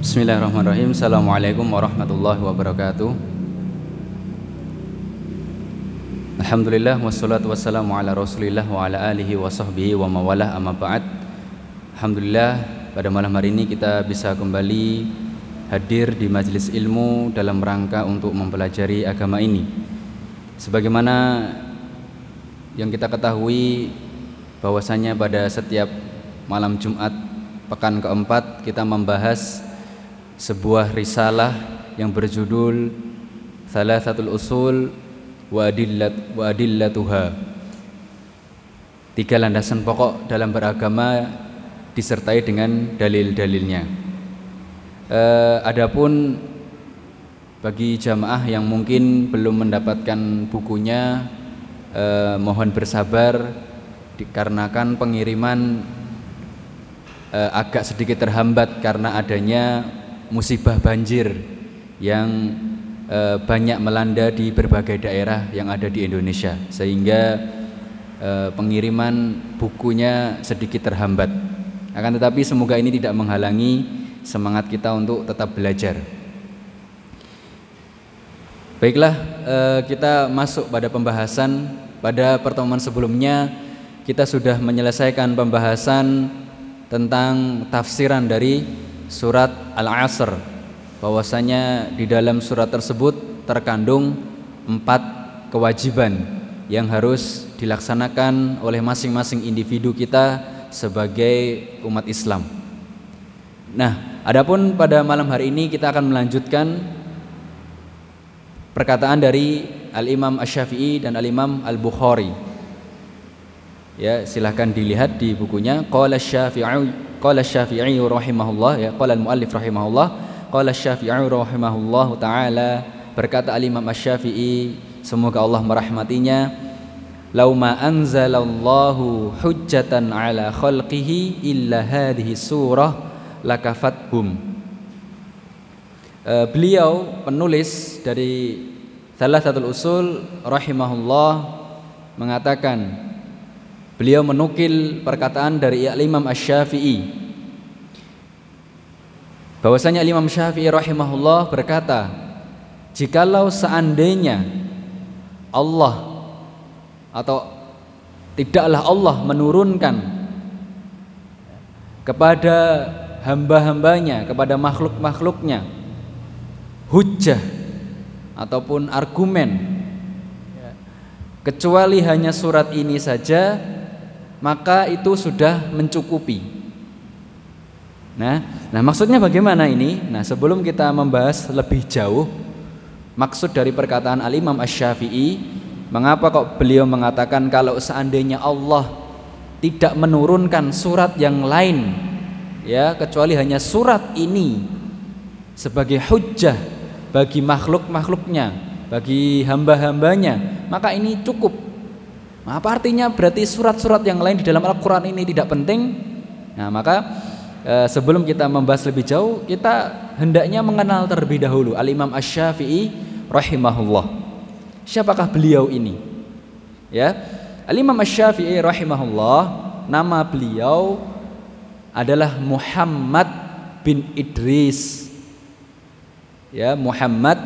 Bismillahirrahmanirrahim. Assalamualaikum warahmatullahi wabarakatuh. Alhamdulillah wassalatu wassalamu ala Rasulillah wa ala alihi wa sahbihi wa mawalah amma ba'd. Alhamdulillah pada malam hari ini kita bisa kembali hadir di majelis ilmu dalam rangka untuk mempelajari agama ini. Sebagaimana yang kita ketahui bahwasanya pada setiap malam Jumat pekan keempat kita membahas sebuah risalah yang berjudul Thalathatul Usul wa adillat wa adillatuha. Tiga landasan pokok dalam beragama disertai dengan dalil-dalilnya. Eh, adapun bagi jamaah yang mungkin belum mendapatkan bukunya eh, mohon bersabar dikarenakan pengiriman eh, agak sedikit terhambat karena adanya musibah banjir yang e, banyak melanda di berbagai daerah yang ada di Indonesia sehingga e, pengiriman bukunya sedikit terhambat. Akan tetapi semoga ini tidak menghalangi semangat kita untuk tetap belajar. Baiklah, e, kita masuk pada pembahasan. Pada pertemuan sebelumnya kita sudah menyelesaikan pembahasan tentang tafsiran dari surat Al-Asr bahwasanya di dalam surat tersebut terkandung empat kewajiban yang harus dilaksanakan oleh masing-masing individu kita sebagai umat Islam. Nah, adapun pada malam hari ini kita akan melanjutkan perkataan dari Al-Imam Asy-Syafi'i dan Al-Imam Al-Bukhari. Ya, silahkan dilihat di bukunya Qala Syafi'i Qala Syafi'i rahimahullah ya qala al-muallif rahimahullah qala Syafi'i rahimahullah taala berkata al-Imam Asy-Syafi'i semoga Allah merahmatinya lau ma anzalallahu hujjatan ala khalqihi illa hadhihi surah lakafathum. Uh, beliau penulis dari salah satu usul rahimahullah mengatakan Beliau menukil perkataan dari Imam Asy-Syafi'i bahwasanya Imam Syafi'i rahimahullah berkata, "Jikalau seandainya Allah atau tidaklah Allah menurunkan kepada hamba-hambanya, kepada makhluk-makhluknya hujjah ataupun argumen kecuali hanya surat ini saja maka itu sudah mencukupi. Nah, nah maksudnya bagaimana ini? Nah, sebelum kita membahas lebih jauh maksud dari perkataan Al-Imam Asy-Syafi'i, mengapa kok beliau mengatakan kalau seandainya Allah tidak menurunkan surat yang lain ya kecuali hanya surat ini sebagai hujjah bagi makhluk-makhluknya, bagi hamba-hambanya, maka ini cukup Nah, apa artinya berarti surat-surat yang lain di dalam Al-Quran ini tidak penting? Nah, maka e, sebelum kita membahas lebih jauh, kita hendaknya mengenal terlebih dahulu Al-Imam Asy-Syafi'i rahimahullah. Siapakah beliau ini? Ya. Al-Imam Asy-Syafi'i rahimahullah, nama beliau adalah Muhammad bin Idris. Ya, Muhammad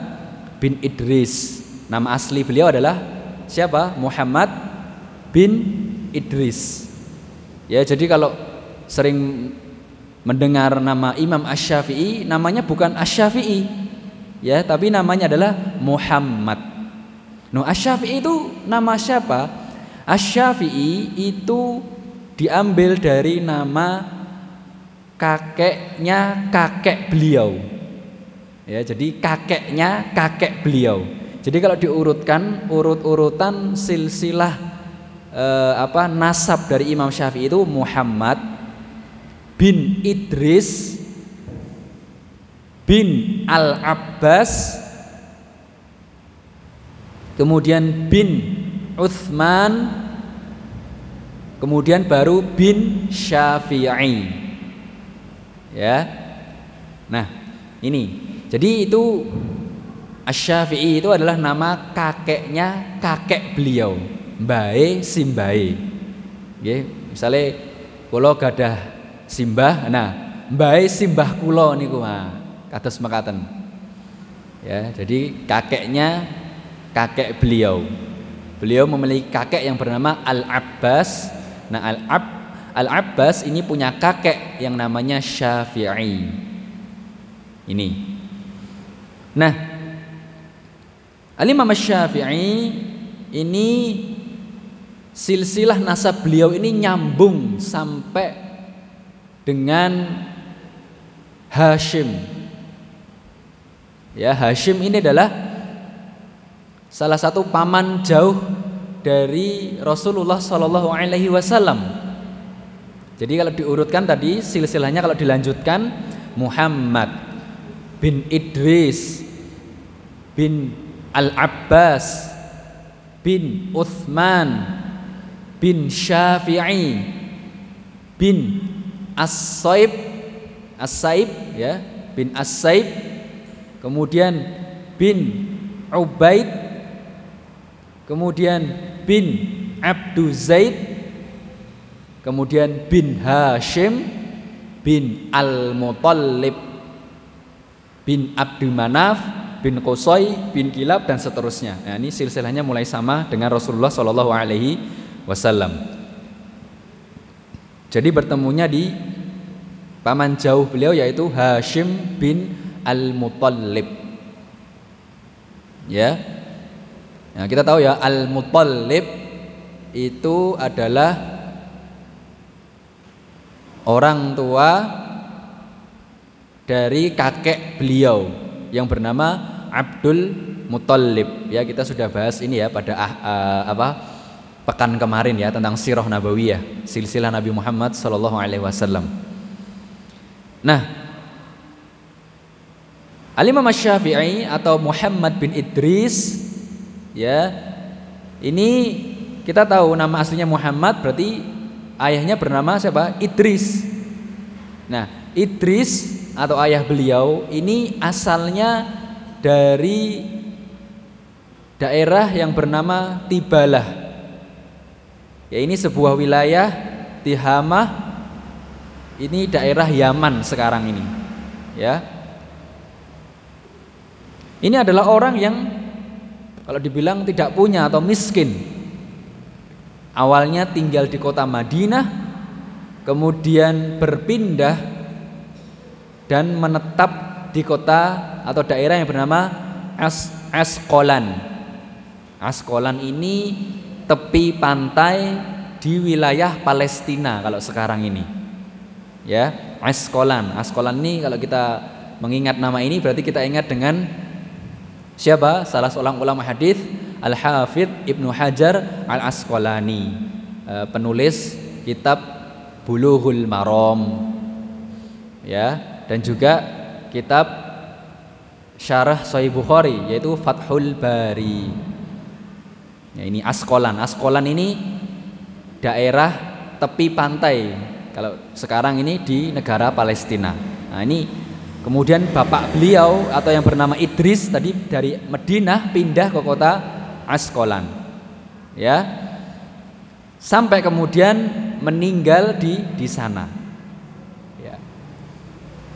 bin Idris. Nama asli beliau adalah siapa? Muhammad bin Idris. Ya, jadi kalau sering mendengar nama Imam Asy-Syafi'i, namanya bukan Asy-Syafi'i. Ya, tapi namanya adalah Muhammad. No, Asy-Syafi'i itu nama siapa? Asy-Syafi'i itu diambil dari nama kakeknya kakek beliau. Ya, jadi kakeknya kakek beliau. Jadi kalau diurutkan urut-urutan silsilah eh, apa nasab dari Imam Syafi'i itu Muhammad bin Idris bin Al Abbas kemudian bin Uthman kemudian baru bin Syafi'i. Ya. Nah ini. Jadi itu Asy-Syafi'i itu adalah nama kakeknya kakek beliau mbae simbae. Nggih, misale kula gadah simbah, nah mbae simbah kula niku mah. kados mekaten. Ya, jadi kakeknya kakek beliau. Beliau memiliki kakek yang bernama Al-Abbas. Nah, Al-Ab Al-Abbas ini punya kakek yang namanya Syafi'i. Ini. Nah, Al-Imam Syafi'i ini silsilah nasab beliau ini nyambung sampai dengan Hashim. Ya, Hashim ini adalah salah satu paman jauh dari Rasulullah Shallallahu Alaihi Wasallam. Jadi kalau diurutkan tadi silsilahnya kalau dilanjutkan Muhammad bin Idris bin Al Abbas bin Uthman bin Syafi'i. Bin As-Saib. As-Saib ya. Bin As-Saib. Kemudian bin Ubaid. Kemudian bin Abdu Zaid. Kemudian bin Hashim. Bin Al-Mutallib. Bin Abdul Manaf bin Qusay bin Kilab dan seterusnya. Nah, ini silsilahnya mulai sama dengan Rasulullah Shallallahu alaihi wasallam. Jadi bertemunya di paman jauh beliau yaitu Hashim bin Al-Muttalib. Ya. Nah, kita tahu ya Al-Muttalib itu adalah orang tua dari kakek beliau yang bernama Abdul Muttalib. Ya, kita sudah bahas ini ya pada uh, apa? Pekan kemarin ya tentang sirah nabawiyah, silsilah Nabi Muhammad sallallahu alaihi wasallam. Nah, Al-Imam Syafi'i atau Muhammad bin Idris ya ini kita tahu nama aslinya Muhammad berarti ayahnya bernama siapa? Idris. Nah, Idris atau ayah beliau ini asalnya dari daerah yang bernama Tibalah Ya ini sebuah wilayah di Hamah ini daerah Yaman sekarang ini. Ya. Ini adalah orang yang kalau dibilang tidak punya atau miskin. Awalnya tinggal di kota Madinah, kemudian berpindah dan menetap di kota atau daerah yang bernama As Asqolan. Asqolan ini tepi pantai di wilayah Palestina kalau sekarang ini. Ya, Askolan. Askolan ini kalau kita mengingat nama ini berarti kita ingat dengan siapa? Salah seorang ulama hadis Al-Hafidh Ibnu Hajar Al-Asqalani, eh, penulis kitab Bulughul Maram. Ya, dan juga kitab Syarah Sahih Bukhari yaitu Fathul Bari. Ya, ini Askolan. Askolan ini daerah tepi pantai. Kalau sekarang ini di negara Palestina. Nah, ini kemudian bapak beliau atau yang bernama Idris tadi dari Madinah pindah ke kota Askolan. Ya. Sampai kemudian meninggal di di sana. Ya.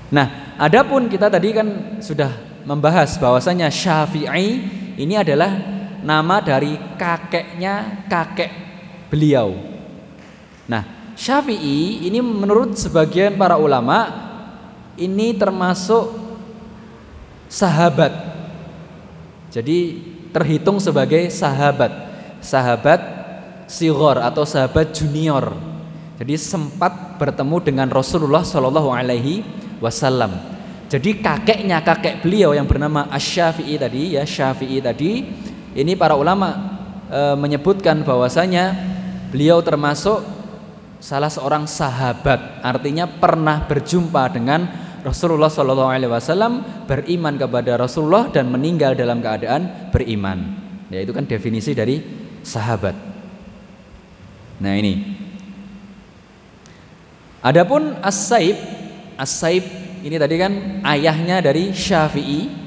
Nah, adapun kita tadi kan sudah membahas bahwasanya Syafi'i ini adalah nama dari kakeknya kakek beliau. Nah, Syafi'i ini menurut sebagian para ulama ini termasuk sahabat. Jadi terhitung sebagai sahabat, sahabat sigor atau sahabat junior. Jadi sempat bertemu dengan Rasulullah Shallallahu Alaihi Wasallam. Jadi kakeknya kakek beliau yang bernama Asy-Syafi'i tadi ya Syafi'i tadi ini para ulama e, menyebutkan bahwasanya beliau termasuk salah seorang sahabat, artinya pernah berjumpa dengan Rasulullah Shallallahu Alaihi Wasallam, beriman kepada Rasulullah dan meninggal dalam keadaan beriman. Ya itu kan definisi dari sahabat. Nah ini. Adapun As-Saib, As-Saib ini tadi kan ayahnya dari Syafi'i,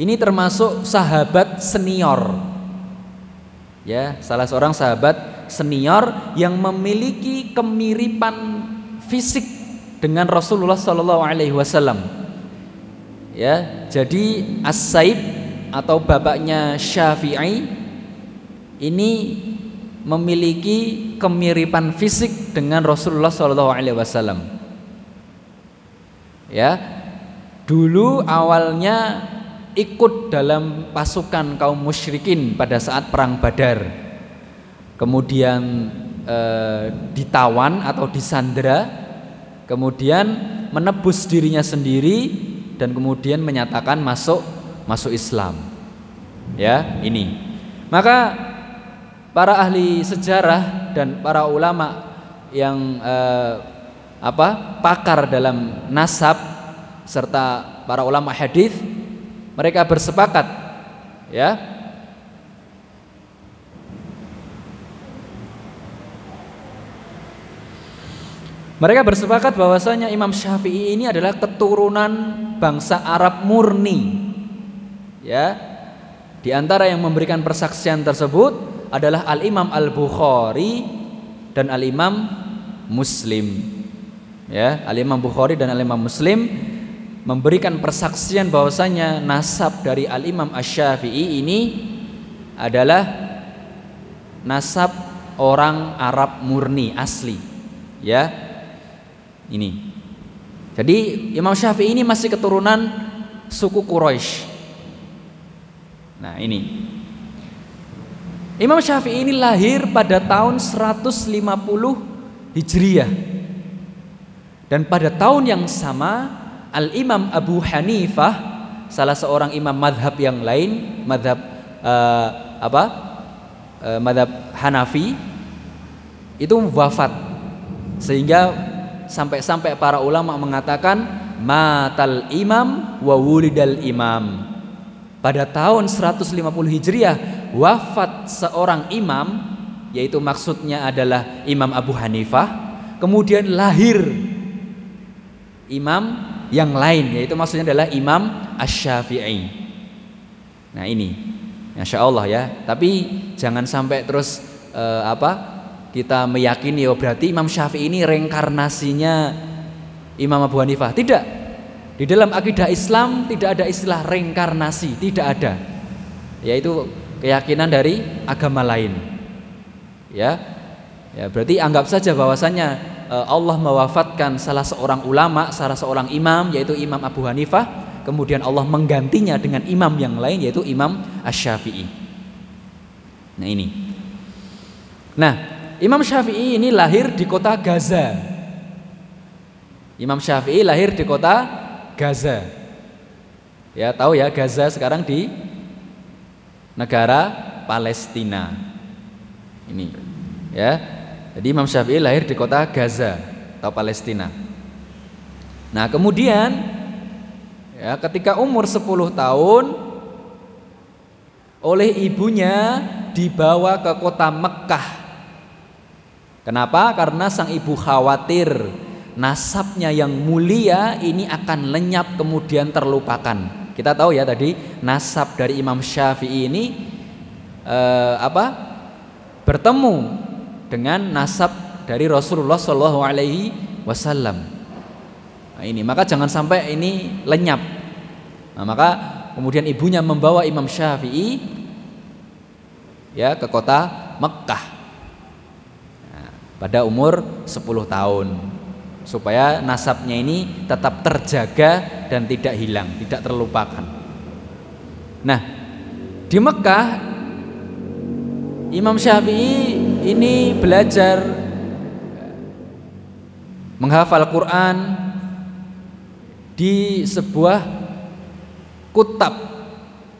ini termasuk sahabat senior. Ya, salah seorang sahabat senior yang memiliki kemiripan fisik dengan Rasulullah Shallallahu alaihi wasallam. Ya, jadi As-Saib atau bapaknya Syafi'i ini memiliki kemiripan fisik dengan Rasulullah Shallallahu Alaihi Wasallam. Ya, dulu awalnya ikut dalam pasukan kaum musyrikin pada saat perang Badar. Kemudian eh, ditawan atau disandera, kemudian menebus dirinya sendiri dan kemudian menyatakan masuk masuk Islam. Ya, ini. Maka para ahli sejarah dan para ulama yang eh, apa? pakar dalam nasab serta para ulama hadis mereka bersepakat ya Mereka bersepakat bahwasanya Imam Syafi'i ini adalah keturunan bangsa Arab murni. Ya. Di antara yang memberikan persaksian tersebut adalah Al-Imam Al-Bukhari dan Al-Imam Muslim. Ya, Al-Imam Bukhari dan Al-Imam Muslim memberikan persaksian bahwasanya nasab dari Al-Imam Asy-Syafi'i ini adalah nasab orang Arab murni asli. Ya. Ini. Jadi Imam Syafi'i ini masih keturunan suku Quraisy. Nah, ini. Imam Syafi'i ini lahir pada tahun 150 Hijriah. Dan pada tahun yang sama Al-Imam Abu Hanifah salah seorang imam madhab yang lain madhab uh, apa? Uh, madhab Hanafi itu wafat. Sehingga sampai-sampai para ulama mengatakan matal imam wa wulidal imam. Pada tahun 150 Hijriah wafat seorang imam yaitu maksudnya adalah Imam Abu Hanifah kemudian lahir imam yang lain yaitu maksudnya adalah Imam Asy-Syafi'i. Nah, ini. Masya Allah ya. Tapi jangan sampai terus uh, apa? Kita meyakini oh berarti Imam Syafi'i ini reinkarnasinya Imam Abu Hanifah. Tidak. Di dalam akidah Islam tidak ada istilah reinkarnasi, tidak ada. Yaitu keyakinan dari agama lain. Ya. Ya, berarti anggap saja bahwasanya Allah mewafatkan salah seorang ulama, salah seorang imam yaitu Imam Abu Hanifah, kemudian Allah menggantinya dengan imam yang lain yaitu Imam Asy-Syafi'i. Nah, ini. Nah, Imam Syafi'i ini lahir di kota Gaza. Imam Syafi'i lahir di kota Gaza. Ya, tahu ya Gaza sekarang di negara Palestina. Ini. Ya, jadi Imam Syafi'i lahir di kota Gaza atau Palestina. Nah, kemudian ya ketika umur 10 tahun oleh ibunya dibawa ke kota Mekkah. Kenapa? Karena sang ibu khawatir nasabnya yang mulia ini akan lenyap kemudian terlupakan. Kita tahu ya tadi nasab dari Imam Syafi'i ini eh, apa? bertemu dengan nasab dari Rasulullah Shallallahu Alaihi Wasallam. Nah, ini maka jangan sampai ini lenyap. Nah, maka kemudian ibunya membawa Imam Syafi'i ya ke kota Mekkah nah, pada umur 10 tahun supaya nasabnya ini tetap terjaga dan tidak hilang, tidak terlupakan. Nah, di Mekkah Imam Syafi'i ini belajar menghafal Quran di sebuah kutab.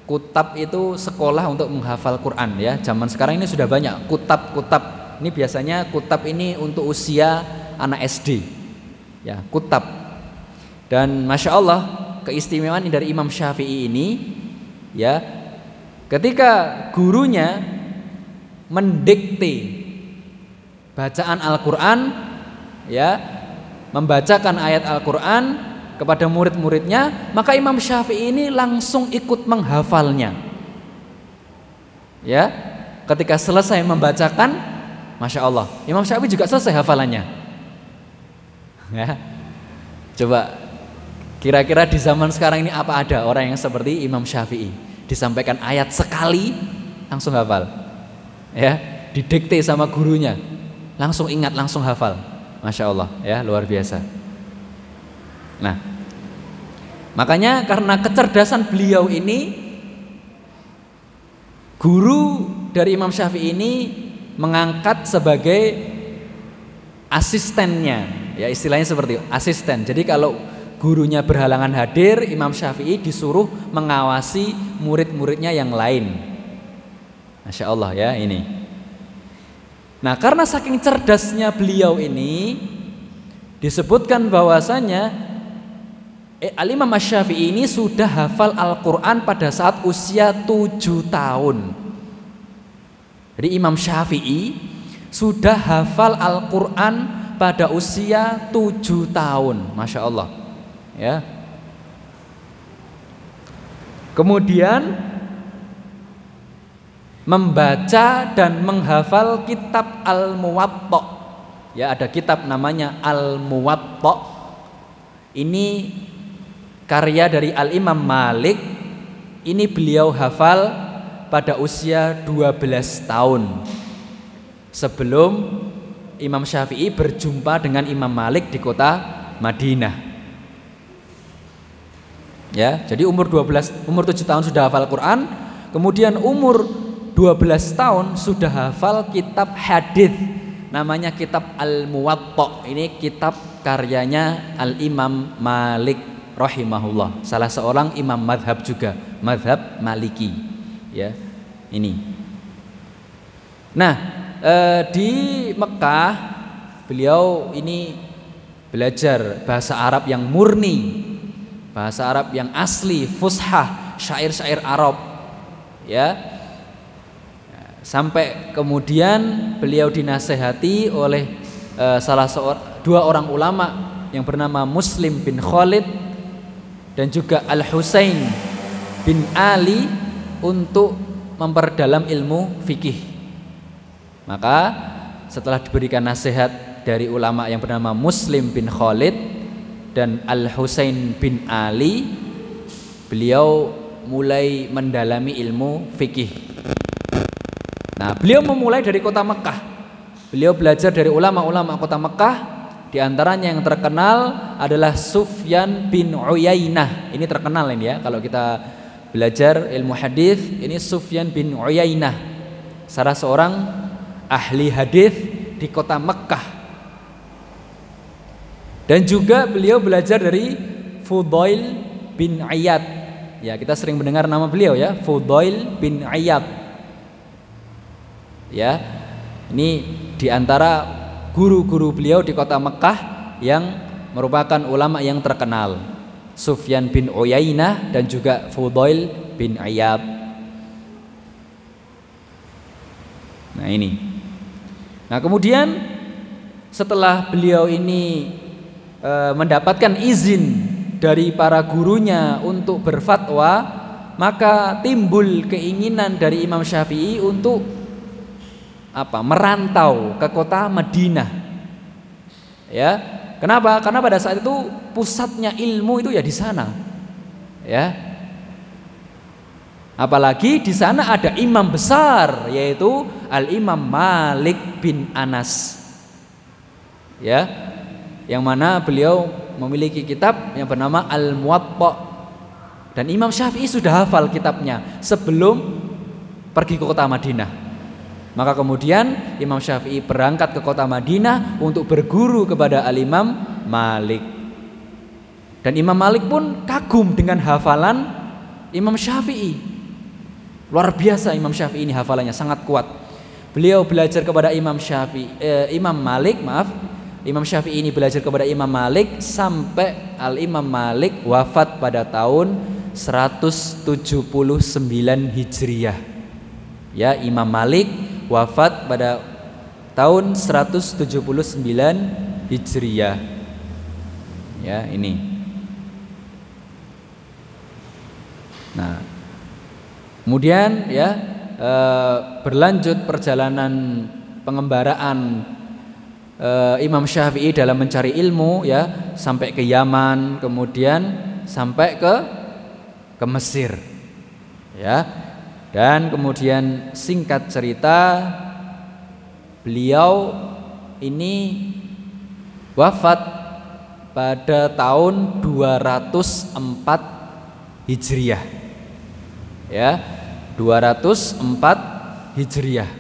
Kutab itu sekolah untuk menghafal Quran ya. Zaman sekarang ini sudah banyak kutab-kutab. Ini biasanya kutab ini untuk usia anak SD. Ya, kutab. Dan masya Allah keistimewaan dari Imam Syafi'i ini ya ketika gurunya mendikte bacaan Al-Qur'an ya, membacakan ayat Al-Qur'an kepada murid-muridnya, maka Imam Syafi'i ini langsung ikut menghafalnya. Ya, ketika selesai membacakan, masya Allah, Imam Syafi'i juga selesai hafalannya. Ya, coba Kira-kira di zaman sekarang ini apa ada orang yang seperti Imam Syafi'i? Disampaikan ayat sekali langsung hafal. Ya, didikte sama gurunya. Langsung ingat, langsung hafal. Masya Allah, ya luar biasa. Nah, makanya karena kecerdasan beliau ini, guru dari Imam Syafi'i ini mengangkat sebagai asistennya, ya istilahnya seperti asisten. Jadi kalau gurunya berhalangan hadir, Imam Syafi'i disuruh mengawasi murid-muridnya yang lain. Masya Allah ya ini. Nah karena saking cerdasnya beliau ini disebutkan bahwasanya eh, Al-Imam Syafi'i ini sudah hafal Al-Quran pada saat usia tujuh tahun. Jadi Imam Syafi'i sudah hafal Al-Quran pada usia tujuh tahun. Masya Allah ya kemudian membaca dan menghafal kitab Al-Muwatta. Ya ada kitab namanya Al-Muwatta. Ini karya dari Al-Imam Malik. Ini beliau hafal pada usia 12 tahun. Sebelum Imam Syafi'i berjumpa dengan Imam Malik di kota Madinah. Ya, jadi umur 12 umur 7 tahun sudah hafal Quran, kemudian umur 12 tahun sudah hafal kitab hadis namanya kitab Al-Muwatta. Ini kitab karyanya Al-Imam Malik rahimahullah. Salah seorang imam madhab juga, madhab Maliki. Ya, ini. Nah, eh, di Mekah beliau ini belajar bahasa Arab yang murni bahasa Arab yang asli, fushah, syair-syair Arab. Ya. Sampai kemudian beliau dinasehati oleh uh, salah seorang dua orang ulama yang bernama Muslim bin Khalid dan juga Al Husain bin Ali untuk memperdalam ilmu fikih. Maka setelah diberikan nasihat dari ulama yang bernama Muslim bin Khalid dan Al Husain bin Ali beliau mulai mendalami ilmu fikih. Nah, beliau memulai dari kota Mekah. Beliau belajar dari ulama-ulama kota Mekah. Di antaranya yang terkenal adalah Sufyan bin Uyainah. Ini terkenal ini ya kalau kita belajar ilmu hadis, ini Sufyan bin Uyainah. Salah seorang ahli hadis di kota Mekah dan juga beliau belajar dari Fudail bin Ayyad. Ya, kita sering mendengar nama beliau ya, Fudail bin Ayyad. Ya. Ini di antara guru-guru beliau di kota Mekah yang merupakan ulama yang terkenal. Sufyan bin Uyainah dan juga Fudail bin Ayyad. Nah, ini. Nah, kemudian setelah beliau ini e, mendapatkan izin dari para gurunya untuk berfatwa, maka timbul keinginan dari Imam Syafi'i untuk apa? merantau ke kota Madinah. Ya. Kenapa? Karena pada saat itu pusatnya ilmu itu ya di sana. Ya. Apalagi di sana ada imam besar yaitu Al Imam Malik bin Anas. Ya, yang mana beliau memiliki kitab yang bernama Al-Muwatta dan Imam Syafi'i sudah hafal kitabnya sebelum pergi ke kota Madinah. Maka kemudian Imam Syafi'i berangkat ke kota Madinah untuk berguru kepada Al-Imam Malik. Dan Imam Malik pun kagum dengan hafalan Imam Syafi'i. Luar biasa Imam Syafi'i ini hafalannya sangat kuat. Beliau belajar kepada Imam Syafi'i, eh, Imam Malik, maaf, Imam Syafi'i ini belajar kepada Imam Malik sampai Al Imam Malik wafat pada tahun 179 Hijriah. Ya, Imam Malik wafat pada tahun 179 Hijriah. Ya, ini. Nah, kemudian ya eh, berlanjut perjalanan pengembaraan uh, Imam Syafi'i dalam mencari ilmu ya sampai ke Yaman kemudian sampai ke ke Mesir. Ya. Dan kemudian singkat cerita beliau ini wafat pada tahun 204 Hijriah. Ya, 204 Hijriah.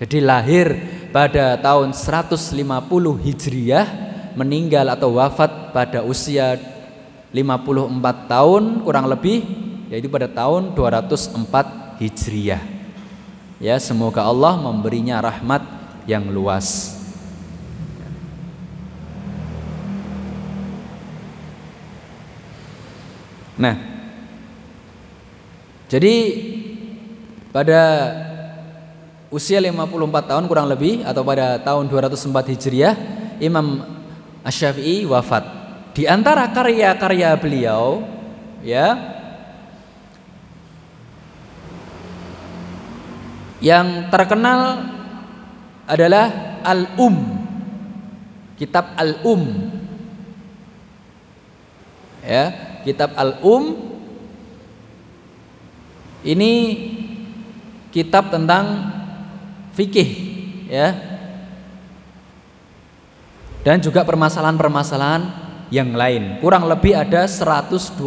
Jadi lahir pada tahun 150 Hijriah, meninggal atau wafat pada usia 54 tahun kurang lebih yaitu pada tahun 204 Hijriah. Ya, semoga Allah memberinya rahmat yang luas. Nah, jadi pada usia 54 tahun kurang lebih atau pada tahun 204 Hijriah Imam Asy-Syafi'i wafat. Di antara karya-karya beliau ya yang terkenal adalah Al-Um. Kitab Al-Um. Ya, kitab Al-Um. Ini kitab tentang fikih ya. Dan juga permasalahan-permasalahan yang lain. Kurang lebih ada 128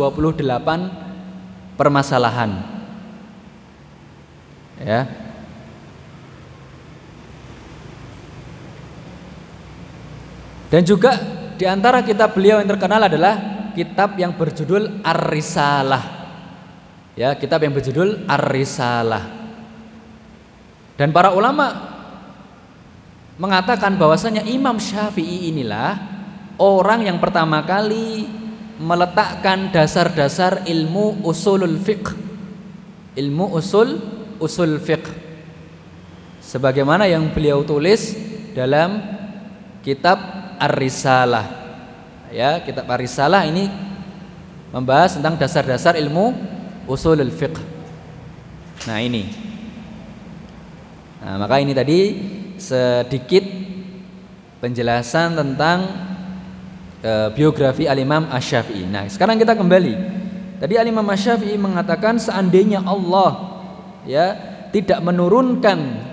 permasalahan. Ya dan juga di antara kitab beliau yang terkenal adalah kitab yang berjudul Ar-Risalah. Ya, kitab yang berjudul Ar-Risalah. Dan para ulama mengatakan bahwasanya Imam Syafi'i inilah orang yang pertama kali meletakkan dasar-dasar ilmu usulul fiqh. Ilmu usul usul fiqh. Sebagaimana yang beliau tulis dalam kitab Ar-Risalah ya kitab Arisalah ini membahas tentang dasar-dasar ilmu usulul fiqh. Nah, ini. Nah, maka ini tadi sedikit penjelasan tentang e, biografi Al-Imam Asy-Syafi'i. Nah, sekarang kita kembali. Tadi Al-Imam Asy-Syafi'i mengatakan seandainya Allah ya tidak menurunkan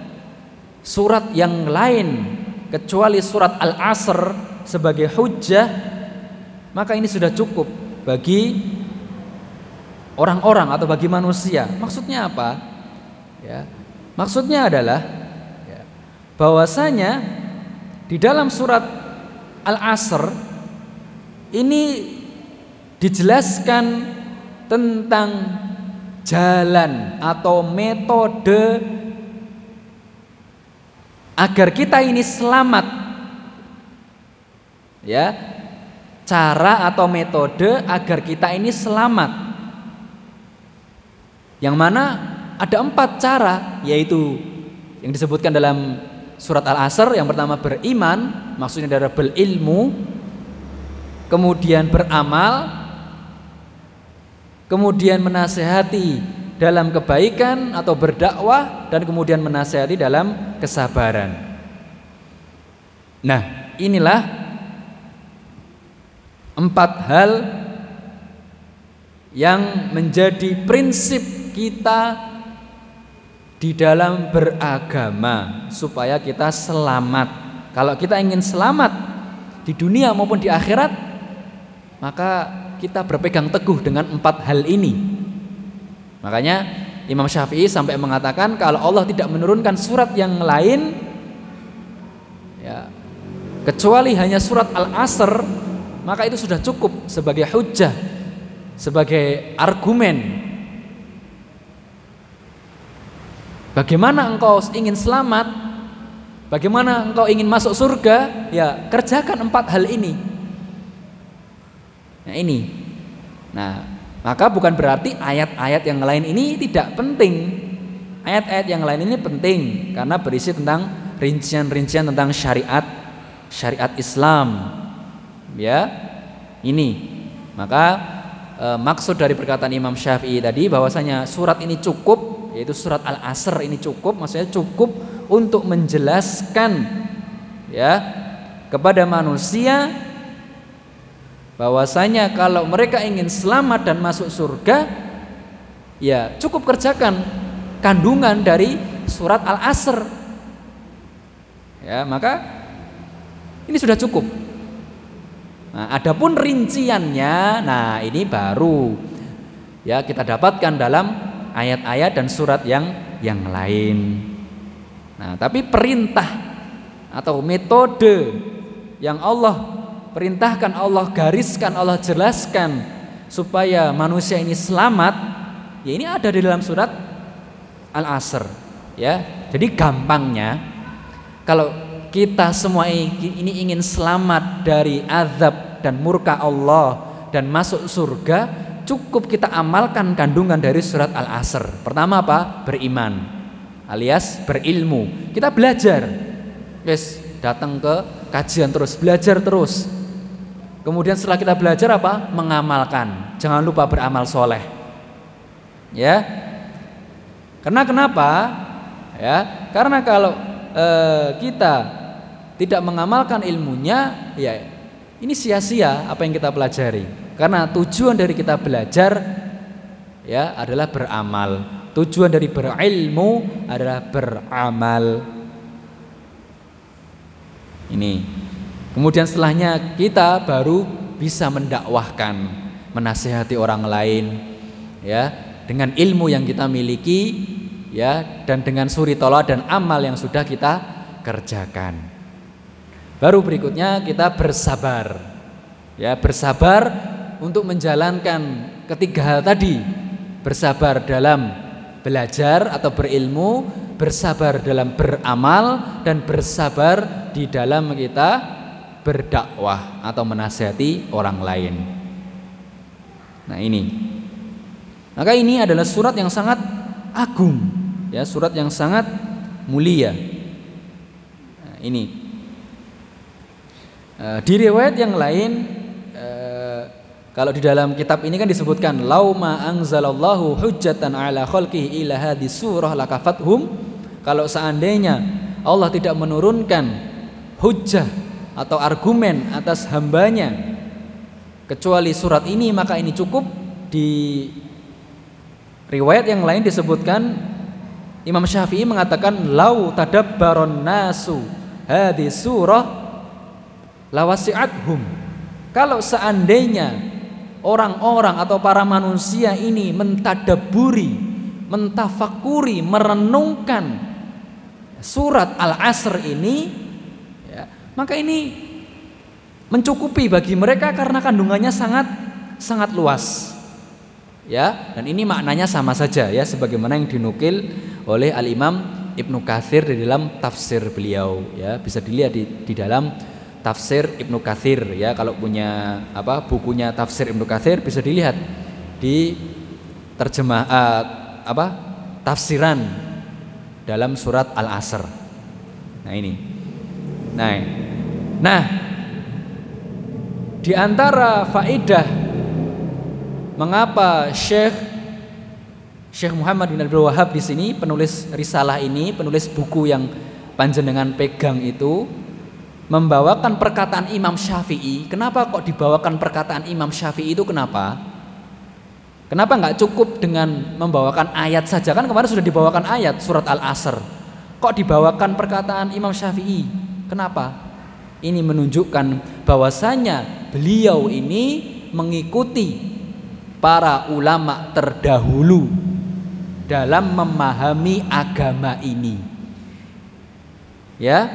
surat yang lain kecuali surat Al-Asr sebagai hujjah maka ini sudah cukup bagi orang-orang atau bagi manusia. Maksudnya apa? Ya, maksudnya adalah ya, bahwasanya di dalam surat Al-Asr ini dijelaskan tentang jalan atau metode agar kita ini selamat ya cara atau metode agar kita ini selamat. Yang mana ada empat cara, yaitu yang disebutkan dalam surat Al-Asr. Yang pertama beriman, maksudnya adalah berilmu, kemudian beramal, kemudian menasehati dalam kebaikan atau berdakwah, dan kemudian menasehati dalam kesabaran. Nah, inilah Empat hal yang menjadi prinsip kita di dalam beragama supaya kita selamat. Kalau kita ingin selamat di dunia maupun di akhirat, maka kita berpegang teguh dengan empat hal ini. Makanya Imam Syafi'i sampai mengatakan kalau Allah tidak menurunkan surat yang lain ya kecuali hanya surat Al-Asr maka itu sudah cukup sebagai hujah, sebagai argumen. Bagaimana engkau ingin selamat? Bagaimana engkau ingin masuk surga? Ya, kerjakan empat hal ini. Nah, ini. Nah, maka bukan berarti ayat-ayat yang lain ini tidak penting. Ayat-ayat yang lain ini penting karena berisi tentang rincian-rincian tentang syariat syariat Islam ya ini maka e, maksud dari perkataan Imam Syafi'i tadi bahwasanya surat ini cukup yaitu surat Al-Asr ini cukup maksudnya cukup untuk menjelaskan ya kepada manusia bahwasanya kalau mereka ingin selamat dan masuk surga ya cukup kerjakan kandungan dari surat Al-Asr. Ya, maka ini sudah cukup. Nah, adapun rinciannya, nah ini baru ya kita dapatkan dalam ayat-ayat dan surat yang yang lain. Nah, tapi perintah atau metode yang Allah perintahkan Allah gariskan Allah jelaskan supaya manusia ini selamat. Ya ini ada di dalam surat Al-Asr ya. Jadi gampangnya kalau kita semua ini ingin selamat dari azab dan murka Allah dan masuk surga cukup kita amalkan kandungan dari surat Al-Asr. Pertama apa? Beriman alias berilmu. Kita belajar. Guys datang ke kajian terus belajar terus Kemudian setelah kita belajar apa? Mengamalkan. Jangan lupa beramal soleh. Ya. Karena kenapa? Ya, karena kalau e, kita tidak mengamalkan ilmunya, ya ini sia-sia apa yang kita pelajari. Karena tujuan dari kita belajar ya adalah beramal. Tujuan dari berilmu adalah beramal. Ini Kemudian setelahnya kita baru bisa mendakwahkan, menasehati orang lain ya, dengan ilmu yang kita miliki ya dan dengan suri tola dan amal yang sudah kita kerjakan. Baru berikutnya kita bersabar. Ya, bersabar untuk menjalankan ketiga hal tadi. Bersabar dalam belajar atau berilmu, bersabar dalam beramal dan bersabar di dalam kita berdakwah atau menasihati orang lain. Nah, ini. Maka ini adalah surat yang sangat agung, ya, surat yang sangat mulia. Nah, ini. E, di riwayat yang lain e, kalau di dalam kitab ini kan disebutkan lauma anzalallahu hujjatan ala khalqihi ila hadhi surah lakafathum kalau seandainya Allah tidak menurunkan hujjah atau argumen atas hambanya. Kecuali surat ini maka ini cukup. Di riwayat yang lain disebutkan Imam Syafi'i mengatakan lau tadabbaron nasu hadhi surah lawasi'athum. Kalau seandainya orang-orang atau para manusia ini mentadaburi mentafakuri merenungkan surat Al-Asr ini maka ini mencukupi bagi mereka karena kandungannya sangat sangat luas. Ya, dan ini maknanya sama saja ya sebagaimana yang dinukil oleh Al-Imam Ibnu Katsir di dalam tafsir beliau ya, bisa dilihat di, di dalam tafsir Ibnu Katsir ya kalau punya apa bukunya tafsir Ibnu Katsir bisa dilihat di terjemah uh, apa tafsiran dalam surat Al-Asr. Nah, ini. Nah, nah di antara faedah mengapa Syekh Syekh Muhammad bin Abdul Wahab di sini penulis risalah ini, penulis buku yang panjenengan pegang itu membawakan perkataan Imam Syafi'i. Kenapa kok dibawakan perkataan Imam Syafi'i itu kenapa? Kenapa nggak cukup dengan membawakan ayat saja? Kan kemarin sudah dibawakan ayat surat Al-Asr. Kok dibawakan perkataan Imam Syafi'i? Kenapa? Ini menunjukkan bahwasanya beliau ini mengikuti para ulama terdahulu dalam memahami agama ini. Ya.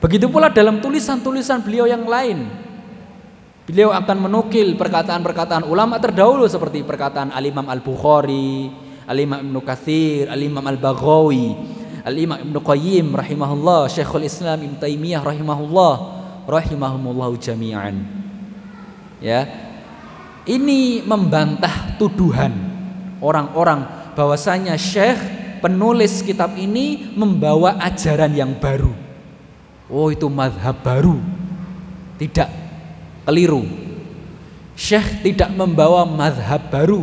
Begitu pula dalam tulisan-tulisan beliau yang lain. Beliau akan menukil perkataan-perkataan ulama terdahulu seperti perkataan Al-Imam Al-Bukhari, Al-Imam Ibnu Katsir, Al-Imam Al-Baghawi, Al-Imam Ibnu Qayyim rahimahullah, Syekhul Islam Ibnu Taimiyah rahimahullah, rahimahumullah jami'an. Ya. Ini membantah tuduhan orang-orang bahwasanya Syekh penulis kitab ini membawa ajaran yang baru. Oh, itu madhab baru. Tidak keliru. Syekh tidak membawa madhab baru.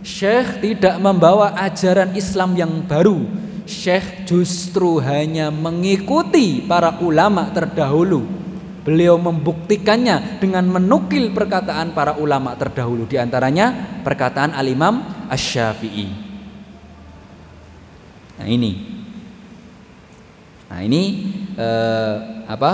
Syekh tidak membawa ajaran Islam yang baru Syekh justru hanya mengikuti para ulama terdahulu Beliau membuktikannya dengan menukil perkataan para ulama terdahulu di antaranya perkataan Al-Imam Asy-Syafi'i. Nah, ini. Nah, ini eh, apa?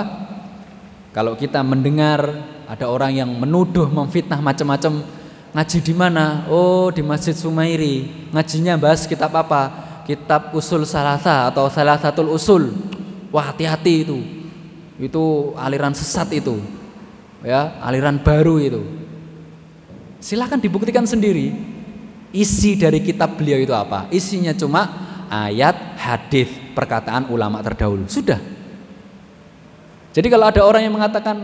Kalau kita mendengar ada orang yang menuduh, memfitnah macam-macam, ngaji di mana? Oh, di Masjid Sumairi. Ngajinya bahas kitab apa? Kitab Usul Salasa atau Salasatul Usul. Wah, hati-hati itu. Itu aliran sesat itu. Ya aliran baru itu. Silahkan dibuktikan sendiri. Isi dari kitab beliau itu apa? Isinya cuma ayat hadis perkataan ulama terdahulu. Sudah. Jadi kalau ada orang yang mengatakan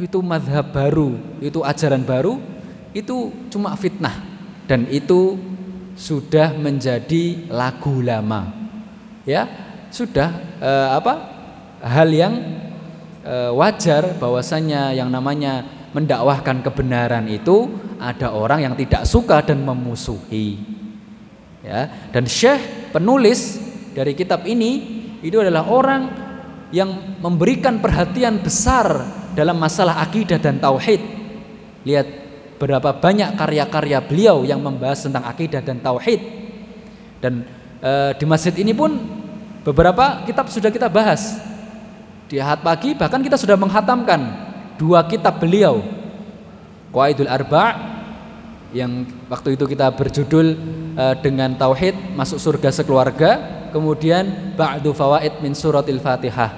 itu madhab baru itu ajaran baru itu cuma fitnah. Dan itu sudah menjadi lagu lama ya sudah eh, apa hal yang e, wajar bahwasanya yang namanya mendakwahkan kebenaran itu ada orang yang tidak suka dan memusuhi. Ya, dan Syekh penulis dari kitab ini itu adalah orang yang memberikan perhatian besar dalam masalah akidah dan tauhid. Lihat berapa banyak karya-karya beliau yang membahas tentang akidah dan tauhid. Dan e, di masjid ini pun beberapa kitab sudah kita bahas di Ahad pagi bahkan kita sudah menghatamkan dua kitab beliau. Qaidul Arba' yang waktu itu kita berjudul uh, dengan tauhid masuk surga sekeluarga, kemudian Ba'du Fawaid min Suratil Fatihah.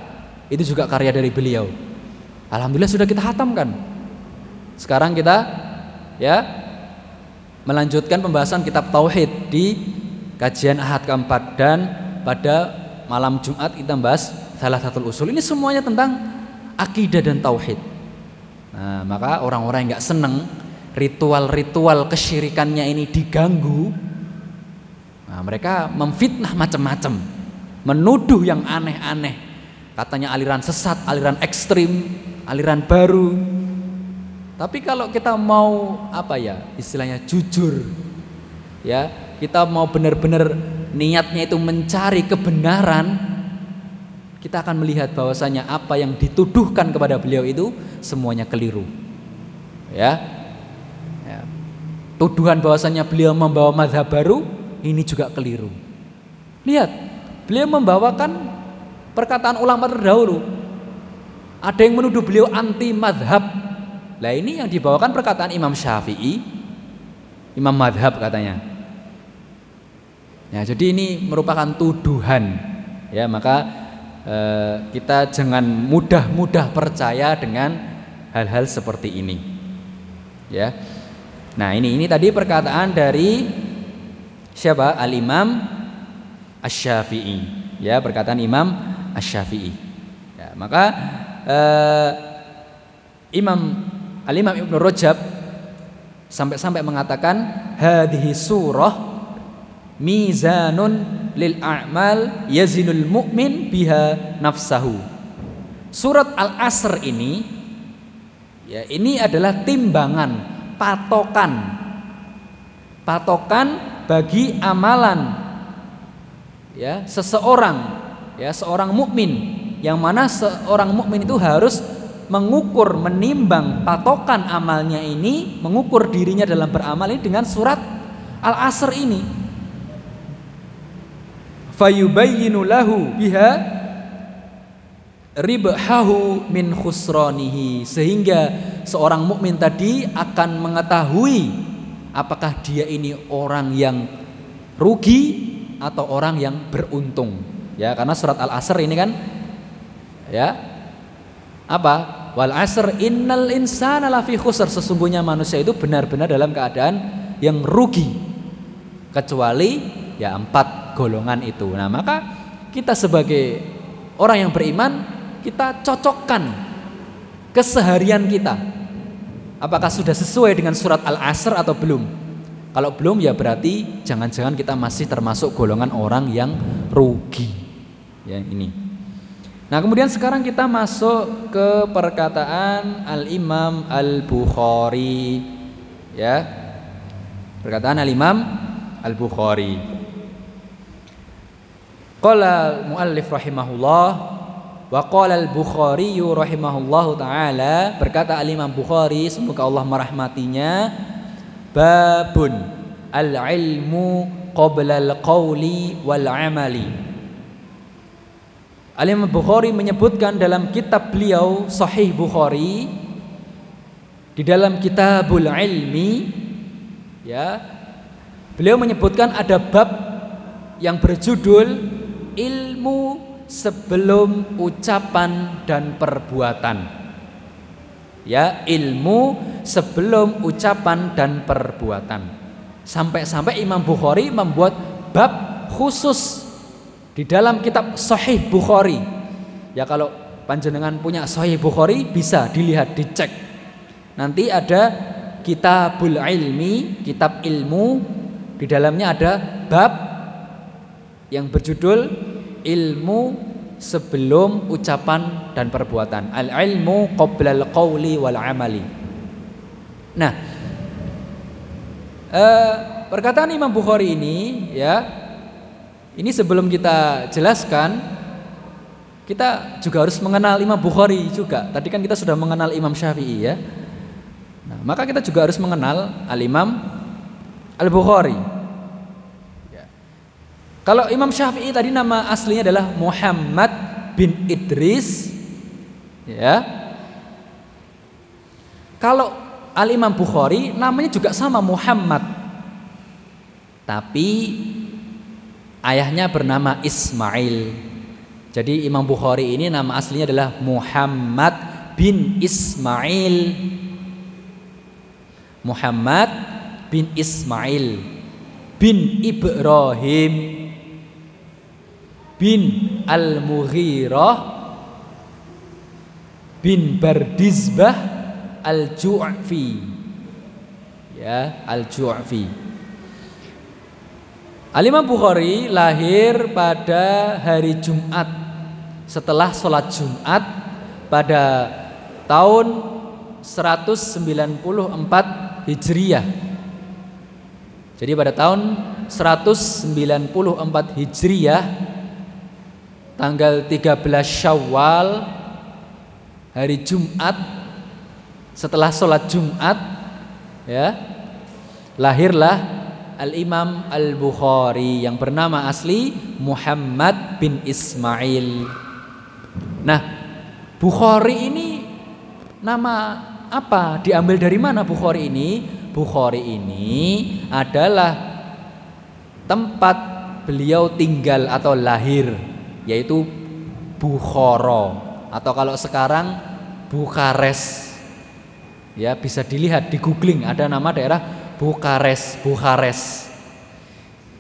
Itu juga karya dari beliau. Alhamdulillah sudah kita hatamkan. Sekarang kita ya melanjutkan pembahasan kitab tauhid di kajian Ahad keempat dan pada malam Jumat kita bahas salah satu usul ini semuanya tentang akidah dan tauhid. Nah, maka orang-orang yang nggak seneng ritual-ritual kesyirikannya ini diganggu, nah, mereka memfitnah macam-macam, menuduh yang aneh-aneh, katanya aliran sesat, aliran ekstrim, aliran baru. Tapi kalau kita mau apa ya istilahnya jujur, ya kita mau benar-benar niatnya itu mencari kebenaran, kita akan melihat bahwasanya apa yang dituduhkan kepada beliau itu semuanya keliru. Ya. ya. Tuduhan bahwasanya beliau membawa mazhab baru ini juga keliru. Lihat, beliau membawakan perkataan ulama terdahulu. Ada yang menuduh beliau anti madhab. Lah ini yang dibawakan perkataan Imam Syafi'i, Imam madhab katanya. Ya, jadi ini merupakan tuduhan. Ya, maka Eh, kita jangan mudah-mudah percaya dengan hal-hal seperti ini. Ya. Nah, ini ini tadi perkataan dari siapa? Al-Imam Asy-Syafi'i. Ya, perkataan Imam Asy-Syafi'i. Ya, maka eh, Imam Al-Imam Ibnu Rajab sampai-sampai mengatakan hadhihi surah mizanun lil a'mal yazinul mu'min biha nafsahu. Surat Al-Asr ini ya ini adalah timbangan, patokan. Patokan bagi amalan ya seseorang ya seorang mukmin yang mana seorang mukmin itu harus mengukur menimbang patokan amalnya ini mengukur dirinya dalam beramal ini dengan surat Al-Asr ini. Fayubayyinu lahu biha ribhahu min khusranihi. Sehingga seorang mukmin tadi akan mengetahui apakah dia ini orang yang rugi atau orang yang beruntung. Ya karena surat al-asr ini kan ya apa wal asr innal insana lafi khusr sesungguhnya manusia itu benar-benar dalam keadaan yang rugi kecuali ya empat golongan itu. Nah, maka kita sebagai orang yang beriman, kita cocokkan keseharian kita. Apakah sudah sesuai dengan surat Al-Asr atau belum? Kalau belum ya berarti jangan-jangan kita masih termasuk golongan orang yang rugi. Ya, ini. Nah, kemudian sekarang kita masuk ke perkataan Al-Imam Al-Bukhari. Ya. Perkataan Al-Imam Al-Bukhari. Qala muallif rahimahullah Wa qala al-Bukhari rahimahullahu taala berkata al-Imam Bukhari semoga Allah merahmatinya babun al-ilmu qabla al-qawli wal Al-Imam Bukhari menyebutkan dalam kitab beliau Sahih Bukhari di dalam Kitabul Ilmi ya beliau menyebutkan ada bab yang berjudul ilmu sebelum ucapan dan perbuatan. Ya, ilmu sebelum ucapan dan perbuatan. Sampai-sampai Imam Bukhari membuat bab khusus di dalam kitab Sahih Bukhari. Ya kalau panjenengan punya Sahih Bukhari bisa dilihat, dicek. Nanti ada Kitabul Ilmi, kitab ilmu di dalamnya ada bab yang berjudul ilmu sebelum ucapan dan perbuatan. Al ilmu qabla al qawli wal amali. Nah, eh, perkataan Imam Bukhari ini ya, ini sebelum kita jelaskan kita juga harus mengenal Imam Bukhari juga. Tadi kan kita sudah mengenal Imam Syafi'i ya. Nah, maka kita juga harus mengenal Al Imam Al Bukhari. Kalau Imam Syafi'i tadi nama aslinya adalah Muhammad bin Idris ya. Kalau Al Imam Bukhari namanya juga sama Muhammad. Tapi ayahnya bernama Ismail. Jadi Imam Bukhari ini nama aslinya adalah Muhammad bin Ismail. Muhammad bin Ismail bin Ibrahim bin Al-Mughirah bin Bardizbah Al-Ju'fi ya Al-Ju'fi Al-Imam Bukhari lahir pada hari Jumat. Setelah sholat Jumat pada tahun 194 Hijriyah jadi pada tahun 194 Hijriyah tanggal 13 Syawal hari Jumat setelah sholat Jumat ya lahirlah Al Imam Al Bukhari yang bernama asli Muhammad bin Ismail. Nah Bukhari ini nama apa? Diambil dari mana Bukhari ini? Bukhari ini adalah tempat beliau tinggal atau lahir yaitu Bukhara atau kalau sekarang Bukares. Ya, bisa dilihat di googling ada nama daerah Bukares, Bukares.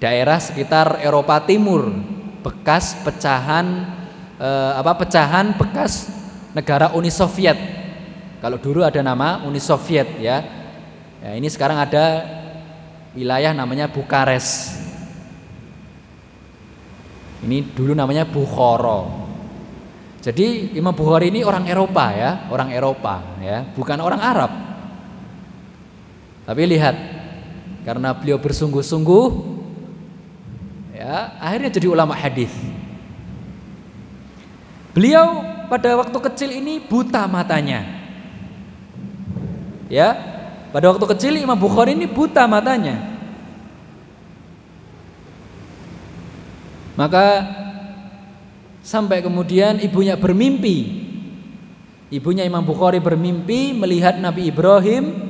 Daerah sekitar Eropa Timur, bekas pecahan eh, apa pecahan bekas negara Uni Soviet. Kalau dulu ada nama Uni Soviet ya. Ya, ini sekarang ada wilayah namanya Bukares. Ini dulu namanya Bukhara. Jadi Imam Bukhari ini orang Eropa ya, orang Eropa ya, bukan orang Arab. Tapi lihat, karena beliau bersungguh-sungguh, ya akhirnya jadi ulama hadis. Beliau pada waktu kecil ini buta matanya. Ya, pada waktu kecil Imam Bukhari ini buta matanya. Maka sampai kemudian ibunya bermimpi. Ibunya Imam Bukhari bermimpi melihat Nabi Ibrahim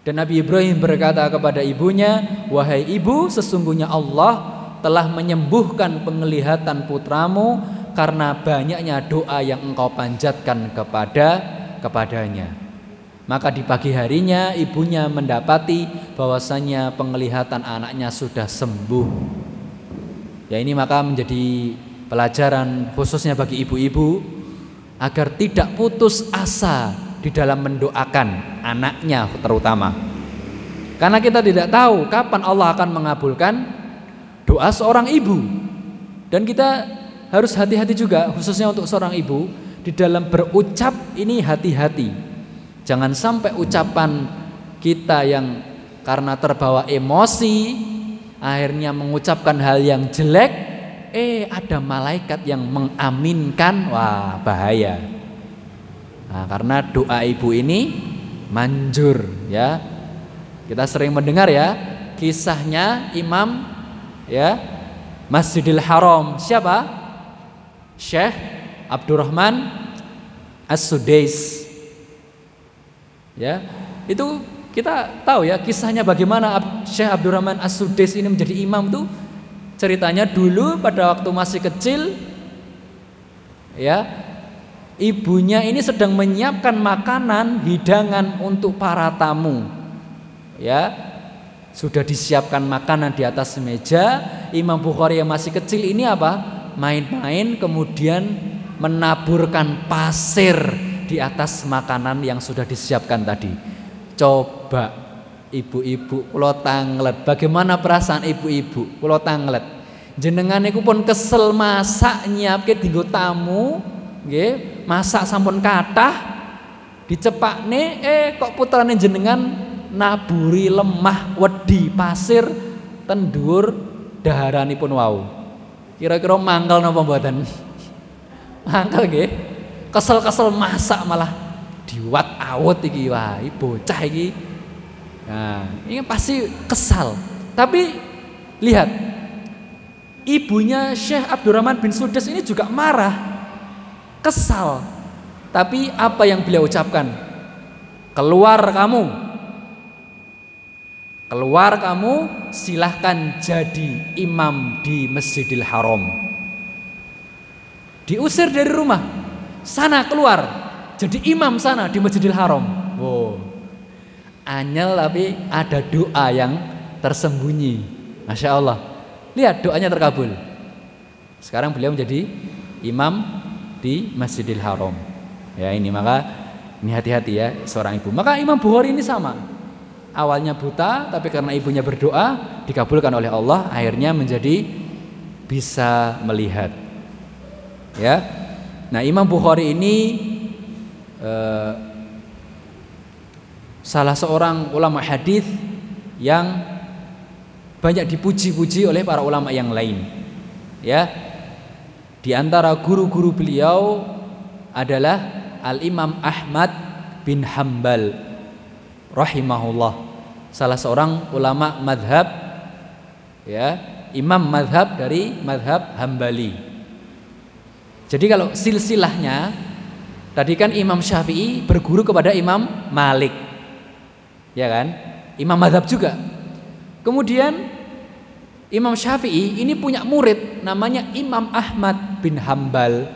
dan Nabi Ibrahim berkata kepada ibunya, "Wahai ibu, sesungguhnya Allah telah menyembuhkan penglihatan putramu karena banyaknya doa yang engkau panjatkan kepada kepadanya." Maka di pagi harinya ibunya mendapati bahwasanya penglihatan anaknya sudah sembuh. Ya ini maka menjadi pelajaran khususnya bagi ibu-ibu agar tidak putus asa di dalam mendoakan anaknya terutama. Karena kita tidak tahu kapan Allah akan mengabulkan doa seorang ibu. Dan kita harus hati-hati juga khususnya untuk seorang ibu di dalam berucap ini hati-hati. Jangan sampai ucapan kita yang karena terbawa emosi akhirnya mengucapkan hal yang jelek eh ada malaikat yang mengaminkan, wah bahaya. Nah, karena doa ibu ini manjur ya. Kita sering mendengar ya kisahnya Imam ya Masjidil Haram. Siapa? Syekh Abdurrahman As-Sudais. Ya, itu kita tahu ya kisahnya bagaimana Syekh Abdurrahman As-Sudais ini menjadi imam tuh ceritanya dulu pada waktu masih kecil ya ibunya ini sedang menyiapkan makanan hidangan untuk para tamu. Ya. Sudah disiapkan makanan di atas meja. Imam Bukhari yang masih kecil ini apa? Main-main kemudian menaburkan pasir di atas makanan yang sudah disiapkan tadi. Coba ibu-ibu kula tanglet. Bagaimana perasaan ibu-ibu? Kula tanglet? Jenengan iku pun kesel masak nyiapke dienggo tamu, nggih, masak sampun kathah dicepakne eh kok putrane jenengan naburi lemah wedi pasir ten dhuwur daharanipun wau. Kira-kira mangkel napa mboten? mangkel nggih. Kesel-kesel masak malah diwat awet iki wah bocah iki nah ini pasti kesal tapi lihat ibunya Syekh Abdurrahman bin Sudes ini juga marah kesal tapi apa yang beliau ucapkan keluar kamu keluar kamu silahkan jadi imam di Masjidil Haram diusir dari rumah sana keluar jadi imam sana di Masjidil Haram. Wow. Anyel tapi ada doa yang tersembunyi. Masya Allah. Lihat doanya terkabul. Sekarang beliau menjadi imam di Masjidil Haram. Ya ini maka ini hati-hati ya seorang ibu. Maka Imam Bukhari ini sama. Awalnya buta tapi karena ibunya berdoa dikabulkan oleh Allah akhirnya menjadi bisa melihat. Ya. Nah, Imam Bukhari ini eh, salah seorang ulama hadis yang banyak dipuji-puji oleh para ulama yang lain. Ya. Di antara guru-guru beliau adalah Al-Imam Ahmad bin Hambal rahimahullah. Salah seorang ulama madhab ya, imam madhab dari madhab Hambali. Jadi kalau silsilahnya Tadi kan Imam Syafi'i berguru kepada Imam Malik. Ya kan? Imam madhab juga. Kemudian Imam Syafi'i ini punya murid namanya Imam Ahmad bin Hambal.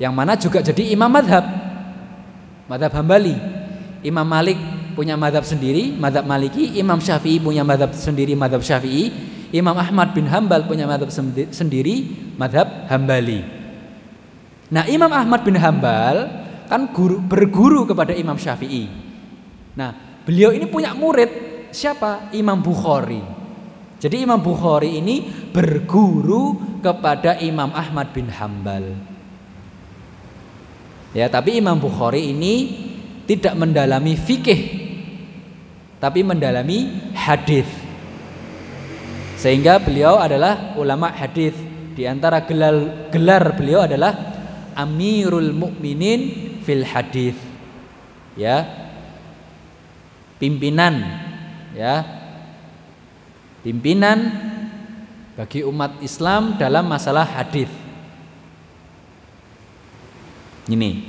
Yang mana juga jadi imam madhab. Madhab Hambali. Imam Malik punya madhab sendiri, madhab Maliki. Imam Syafi'i punya madhab sendiri, madhab Syafi'i. Imam Ahmad bin Hambal punya madhab sendiri, madhab Hambali. Nah Imam Ahmad bin Hambal kan guru, berguru kepada Imam Syafi'i. Nah beliau ini punya murid siapa? Imam Bukhari. Jadi Imam Bukhari ini berguru kepada Imam Ahmad bin Hambal. Ya, tapi Imam Bukhari ini tidak mendalami fikih, tapi mendalami hadis. Sehingga beliau adalah ulama hadis. Di antara gelar, gelar beliau adalah Amirul Mukminin fil hadis. Ya. Pimpinan ya. Pimpinan bagi umat Islam dalam masalah hadis. Ini.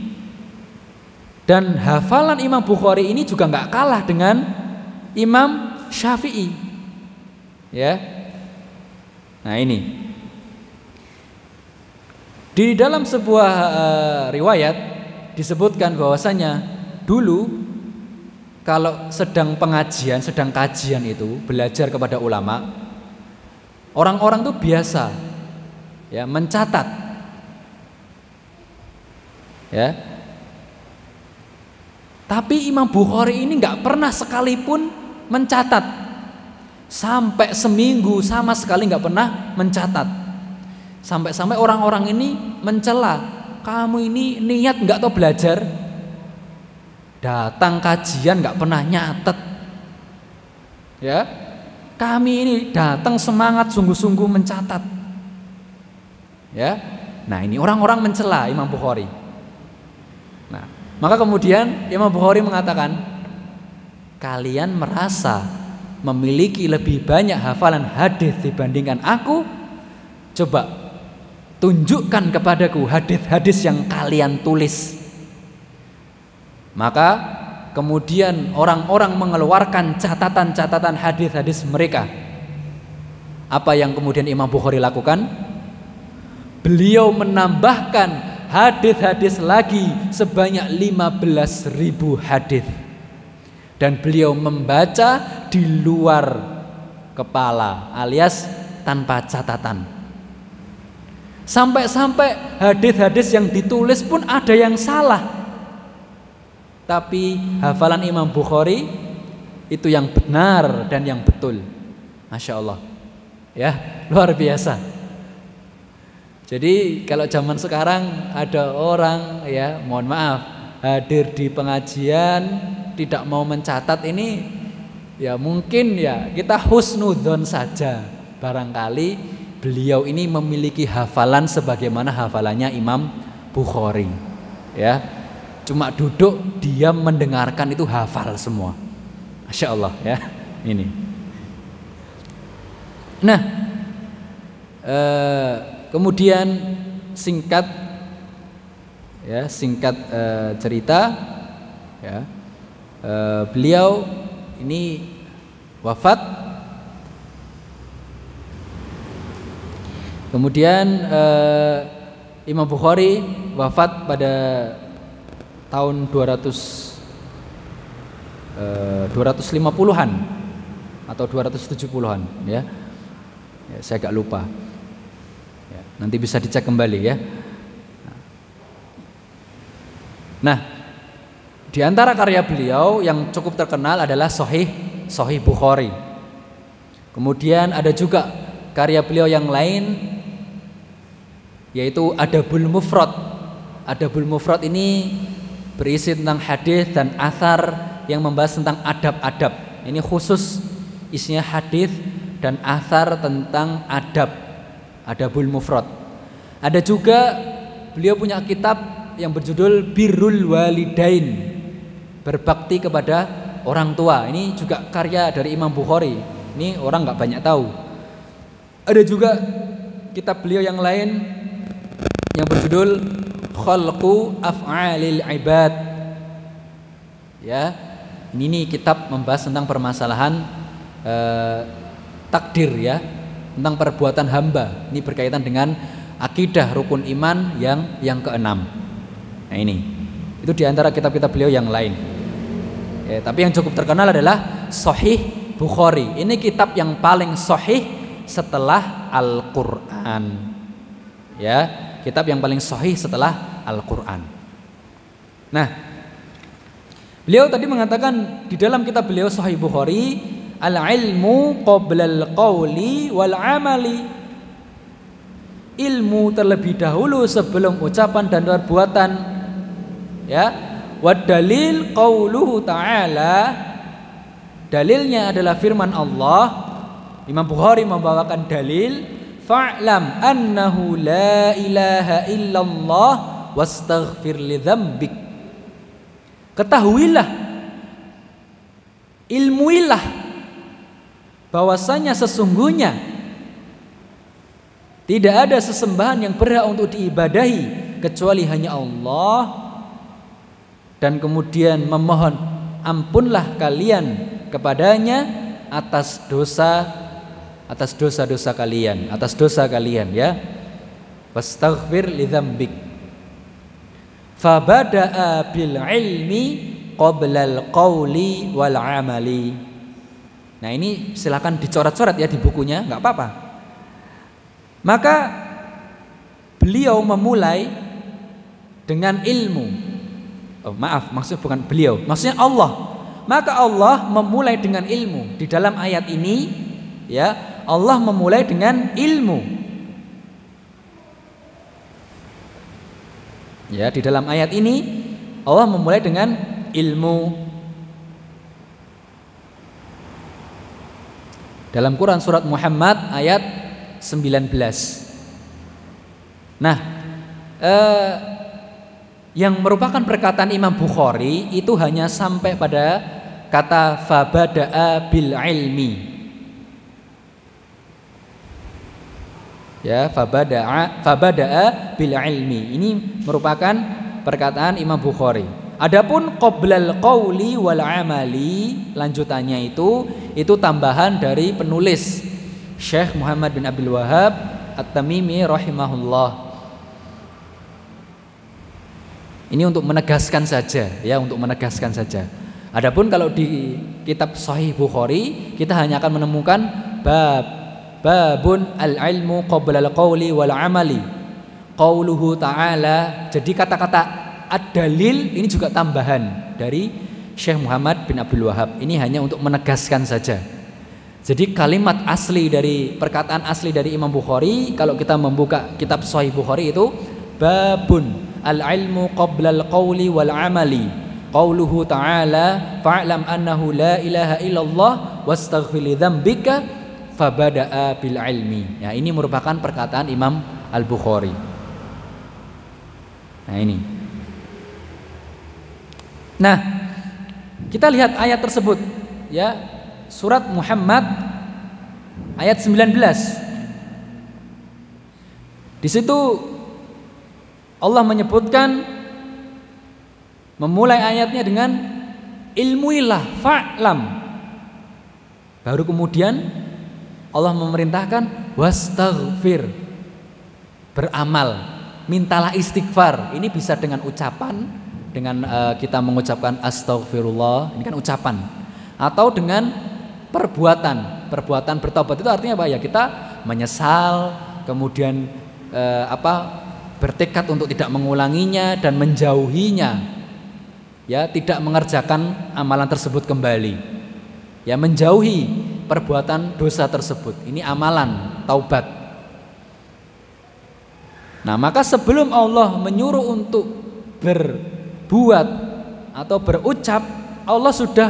Dan hafalan Imam Bukhari ini juga nggak kalah dengan Imam Syafi'i. Ya. Nah, ini. Di dalam sebuah uh, riwayat disebutkan bahwasanya dulu kalau sedang pengajian, sedang kajian itu belajar kepada ulama, orang-orang tuh biasa ya mencatat. Ya. Tapi Imam Bukhari ini nggak pernah sekalipun mencatat. Sampai seminggu sama sekali nggak pernah mencatat. Sampai-sampai orang-orang ini mencela, kamu ini niat nggak tahu belajar, datang kajian nggak pernah nyatet, ya. Kami ini datang semangat sungguh-sungguh mencatat. Ya. Nah, ini orang-orang mencela Imam Bukhari. Nah, maka kemudian Imam Bukhari mengatakan, kalian merasa memiliki lebih banyak hafalan hadis dibandingkan aku? Coba tunjukkan kepadaku hadis-hadis yang kalian tulis. Maka kemudian orang-orang mengeluarkan catatan-catatan hadis-hadis mereka. Apa yang kemudian Imam Bukhari lakukan? Beliau menambahkan hadis-hadis lagi sebanyak 15.000 hadis. Dan beliau membaca di luar kepala alias tanpa catatan. Sampai-sampai hadis-hadis yang ditulis pun ada yang salah tapi hafalan Imam Bukhari itu yang benar dan yang betul. Masya Allah. Ya, luar biasa. Jadi kalau zaman sekarang ada orang ya, mohon maaf, hadir di pengajian tidak mau mencatat ini ya mungkin ya kita husnudon saja. Barangkali beliau ini memiliki hafalan sebagaimana hafalannya Imam Bukhari. Ya, cuma duduk diam mendengarkan itu hafal semua. Masya Allah ya. Ini. Nah eh, kemudian singkat ya singkat eh, cerita ya. Eh, beliau ini wafat. Kemudian Imam Bukhari wafat pada tahun 200 eh, 250-an atau 270-an ya. ya saya agak lupa. Ya, nanti bisa dicek kembali ya. Nah di antara karya beliau yang cukup terkenal adalah Sahih Sahih Bukhari. Kemudian ada juga karya beliau yang lain yaitu Adabul Mufrad. Adabul Mufrad ini berisi tentang hadis dan asar yang membahas tentang adab-adab. Ini khusus isinya hadis dan asar tentang adab, adabul mufrad. Ada juga beliau punya kitab yang berjudul Birrul Walidain, berbakti kepada orang tua. Ini juga karya dari Imam Bukhari. Ini orang nggak banyak tahu. Ada juga kitab beliau yang lain yang berjudul khalqu af'alil ibad. Ya. Ini nih kitab membahas tentang permasalahan eh, takdir ya. Tentang perbuatan hamba. Ini berkaitan dengan akidah rukun iman yang yang keenam. Nah ini. Itu di antara kitab-kitab beliau yang lain. Ya, tapi yang cukup terkenal adalah Sahih Bukhari. Ini kitab yang paling sahih setelah Al-Quran. Ya kitab yang paling sahih setelah Al-Qur'an. Nah, beliau tadi mengatakan di dalam kitab beliau Sahih Bukhari, al-ilmu qabla al-qawli wal amali. Ilmu terlebih dahulu sebelum ucapan dan perbuatan. Ya. Wad dalil qauluhu ta'ala Dalilnya adalah firman Allah Imam Bukhari membawakan dalil fa'lam annahu la ilaha illallah wastaghfir li ketahuilah ilmuilah bahwasanya sesungguhnya tidak ada sesembahan yang berhak untuk diibadahi kecuali hanya Allah dan kemudian memohon ampunlah kalian kepadanya atas dosa atas dosa-dosa kalian, atas dosa kalian ya. Wastaghfir li dzambik. Fabada'a bil ilmi qabla al qawli wal amali. Nah, ini silakan dicoret-coret ya di bukunya, nggak apa-apa. Maka beliau memulai dengan ilmu. Oh, maaf, maksud bukan beliau, maksudnya Allah. Maka Allah memulai dengan ilmu. Di dalam ayat ini ya Allah memulai dengan ilmu. Ya, di dalam ayat ini Allah memulai dengan ilmu. Dalam Quran surat Muhammad ayat 19. Nah, eh, yang merupakan perkataan Imam Bukhari itu hanya sampai pada kata fabada'a bil ilmi. Ya, fabada'a fabada'a bil ilmi. Ini merupakan perkataan Imam Bukhari. Adapun qoblal qawli wal amali lanjutannya itu itu tambahan dari penulis Syekh Muhammad bin Abdul Wahab At-Tamimi rahimahullah. Ini untuk menegaskan saja ya, untuk menegaskan saja. Adapun kalau di kitab Sahih Bukhari kita hanya akan menemukan bab babun al-ilmu qabla al-qawli wal amali. Qauluhu ta'ala. Jadi kata-kata ad-dalil ini juga tambahan dari Syekh Muhammad bin Abdul Wahab. Ini hanya untuk menegaskan saja. Jadi kalimat asli dari perkataan asli dari Imam Bukhari kalau kita membuka kitab Sahih Bukhari itu babun al-ilmu qabla al-qawli wal amali. Qauluhu ta'ala fa'lam annahu la ilaha illallah wastaghfir li dzambika fabada'a bil ilmi. Ya, ini merupakan perkataan Imam Al-Bukhari. Nah, ini. Nah, kita lihat ayat tersebut ya. Surat Muhammad ayat 19. Di situ Allah menyebutkan memulai ayatnya dengan ilmuilah fa'lam. Baru kemudian Allah memerintahkan wastaghfir. Beramal, mintalah istighfar. Ini bisa dengan ucapan, dengan uh, kita mengucapkan astagfirullah, ini kan ucapan. Atau dengan perbuatan. Perbuatan bertobat itu artinya apa ya? Kita menyesal, kemudian uh, apa? bertekad untuk tidak mengulanginya dan menjauhinya. Ya, tidak mengerjakan amalan tersebut kembali. Ya, menjauhi perbuatan dosa tersebut. Ini amalan taubat. Nah, maka sebelum Allah menyuruh untuk ber berbuat atau berucap Allah sudah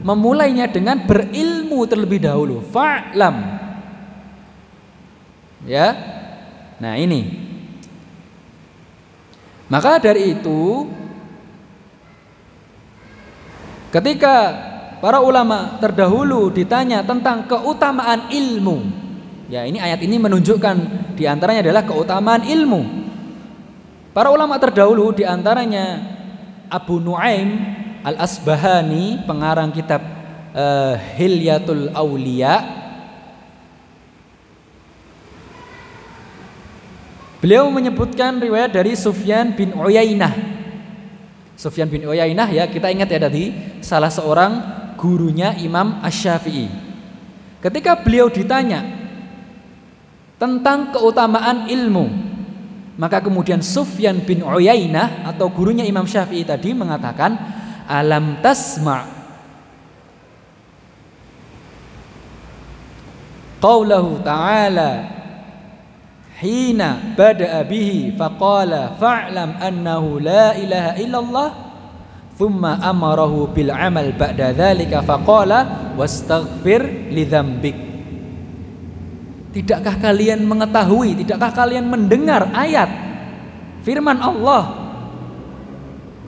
memulainya dengan berilmu terlebih dahulu fa'lam ya nah ini maka dari itu ketika para ulama terdahulu ditanya tentang keutamaan ilmu. Ya ini ayat ini menunjukkan di antaranya adalah keutamaan ilmu. Para ulama terdahulu di antaranya Abu Nuaim Al-Asbahani pengarang kitab uh, Hilyatul Aulia Beliau menyebutkan riwayat dari Sufyan bin Uyainah. Sufyan bin Uyainah ya kita ingat ya tadi salah seorang gurunya Imam Ash-Syafi'i Ketika beliau ditanya tentang keutamaan ilmu maka kemudian Sufyan bin Uyainah atau gurunya Imam Syafi'i tadi mengatakan alam tasma. Qaulahu ta'ala hina bada'a bihi faqala fa'lam annahu la ilaha illallah thumma amarahu bil amal ba'da dhalika faqala wastaghfir li Tidakkah kalian mengetahui, tidakkah kalian mendengar ayat firman Allah?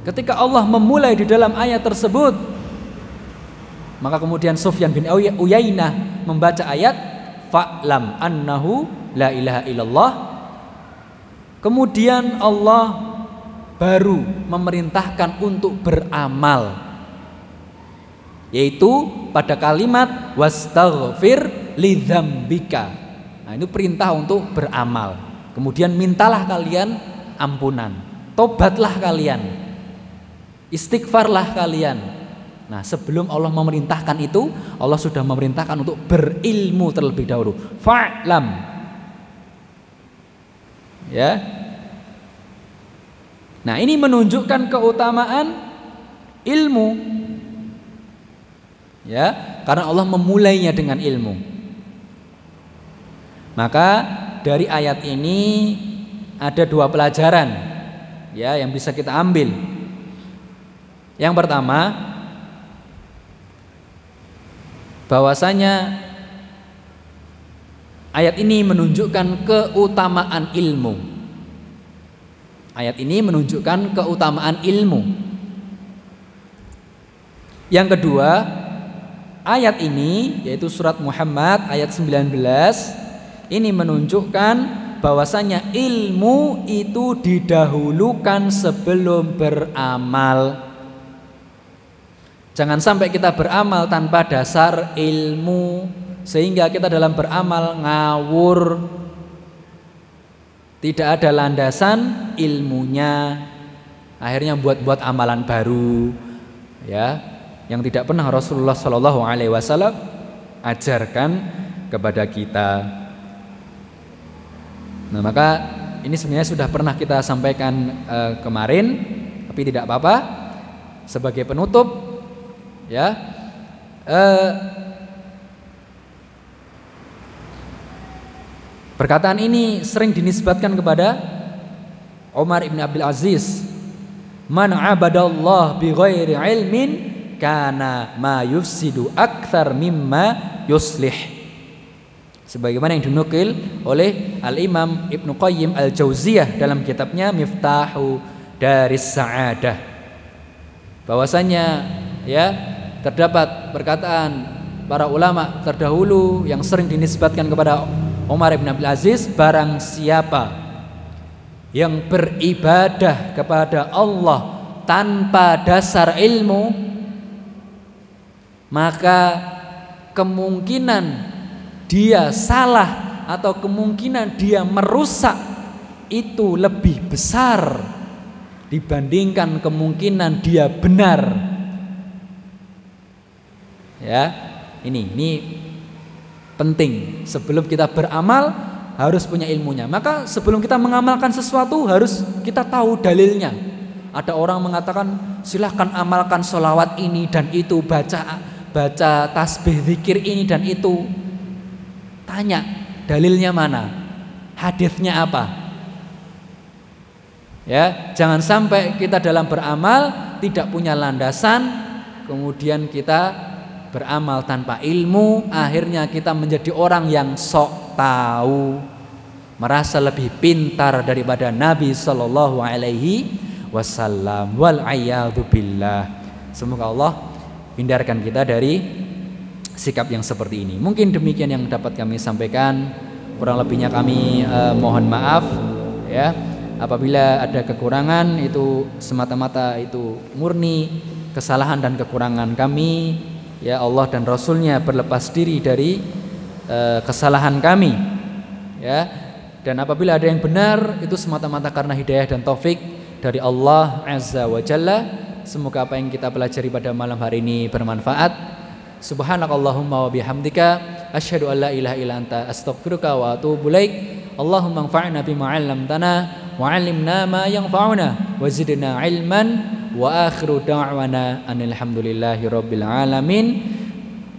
Ketika Allah memulai di dalam ayat tersebut, maka kemudian Sufyan bin Uyainah membaca ayat fa'lam annahu la ilaha illallah. Kemudian Allah baru memerintahkan untuk beramal yaitu pada kalimat wastaghfir lidzambika Nah, itu perintah untuk beramal. Kemudian mintalah kalian ampunan. Tobatlah kalian. Istighfarlah kalian. Nah, sebelum Allah memerintahkan itu, Allah sudah memerintahkan untuk berilmu terlebih dahulu. Fa'lam. Ya. Nah, ini menunjukkan keutamaan ilmu. Ya, karena Allah memulainya dengan ilmu. Maka dari ayat ini ada dua pelajaran ya yang bisa kita ambil. Yang pertama bahwasanya ayat ini menunjukkan keutamaan ilmu. Ayat ini menunjukkan keutamaan ilmu. Yang kedua, ayat ini yaitu surat Muhammad ayat 19 ini menunjukkan bahwasanya ilmu itu didahulukan sebelum beramal. Jangan sampai kita beramal tanpa dasar ilmu sehingga kita dalam beramal ngawur. Tidak ada landasan ilmunya. Akhirnya buat-buat amalan baru ya yang tidak pernah Rasulullah Shallallahu alaihi wasallam ajarkan kepada kita. Nah, maka ini sebenarnya sudah pernah kita sampaikan uh, kemarin, tapi tidak apa-apa. Sebagai penutup ya eh, perkataan ini sering dinisbatkan kepada Umar ibn Abdul Aziz man abadallah bi ghairi ilmin kana ma yufsidu akthar mimma yuslih. Sebagaimana yang dinukil oleh Al-Imam Ibnu Qayyim Al-Jauziyah dalam kitabnya Miftahu dari Sa'adah. Bahwasanya ya terdapat perkataan para ulama terdahulu yang sering dinisbatkan kepada Umar bin Abdul Aziz barang siapa yang beribadah kepada Allah tanpa dasar ilmu maka kemungkinan dia salah atau kemungkinan dia merusak itu lebih besar dibandingkan kemungkinan dia benar Ya, ini ini penting. Sebelum kita beramal harus punya ilmunya. Maka sebelum kita mengamalkan sesuatu harus kita tahu dalilnya. Ada orang mengatakan silahkan amalkan solawat ini dan itu baca baca tasbih zikir ini dan itu. Tanya dalilnya mana? Hadisnya apa? Ya, jangan sampai kita dalam beramal tidak punya landasan, kemudian kita beramal tanpa ilmu akhirnya kita menjadi orang yang sok tahu merasa lebih pintar daripada Nabi Shallallahu Alaihi Wasallam. Wal billah. Semoga Allah hindarkan kita dari sikap yang seperti ini. Mungkin demikian yang dapat kami sampaikan. Kurang lebihnya kami eh, mohon maaf ya. Apabila ada kekurangan itu semata-mata itu murni kesalahan dan kekurangan kami. Ya Allah dan Rasulnya berlepas diri dari uh, kesalahan kami ya. Dan apabila ada yang benar itu semata-mata karena hidayah dan taufik dari Allah Azza wa Jalla. Semoga apa yang kita pelajari pada malam hari ini bermanfaat. Subhanakallahumma wa bihamdika asyhadu an la ilaha illa anta astaghfiruka wa atubu ilaik. Allahumma anfa'na bima 'allamtana wa 'allimna ma yanfa'una wa zidna 'ilman. Wa akhiru da'wana alhamdulillahi rabbil alamin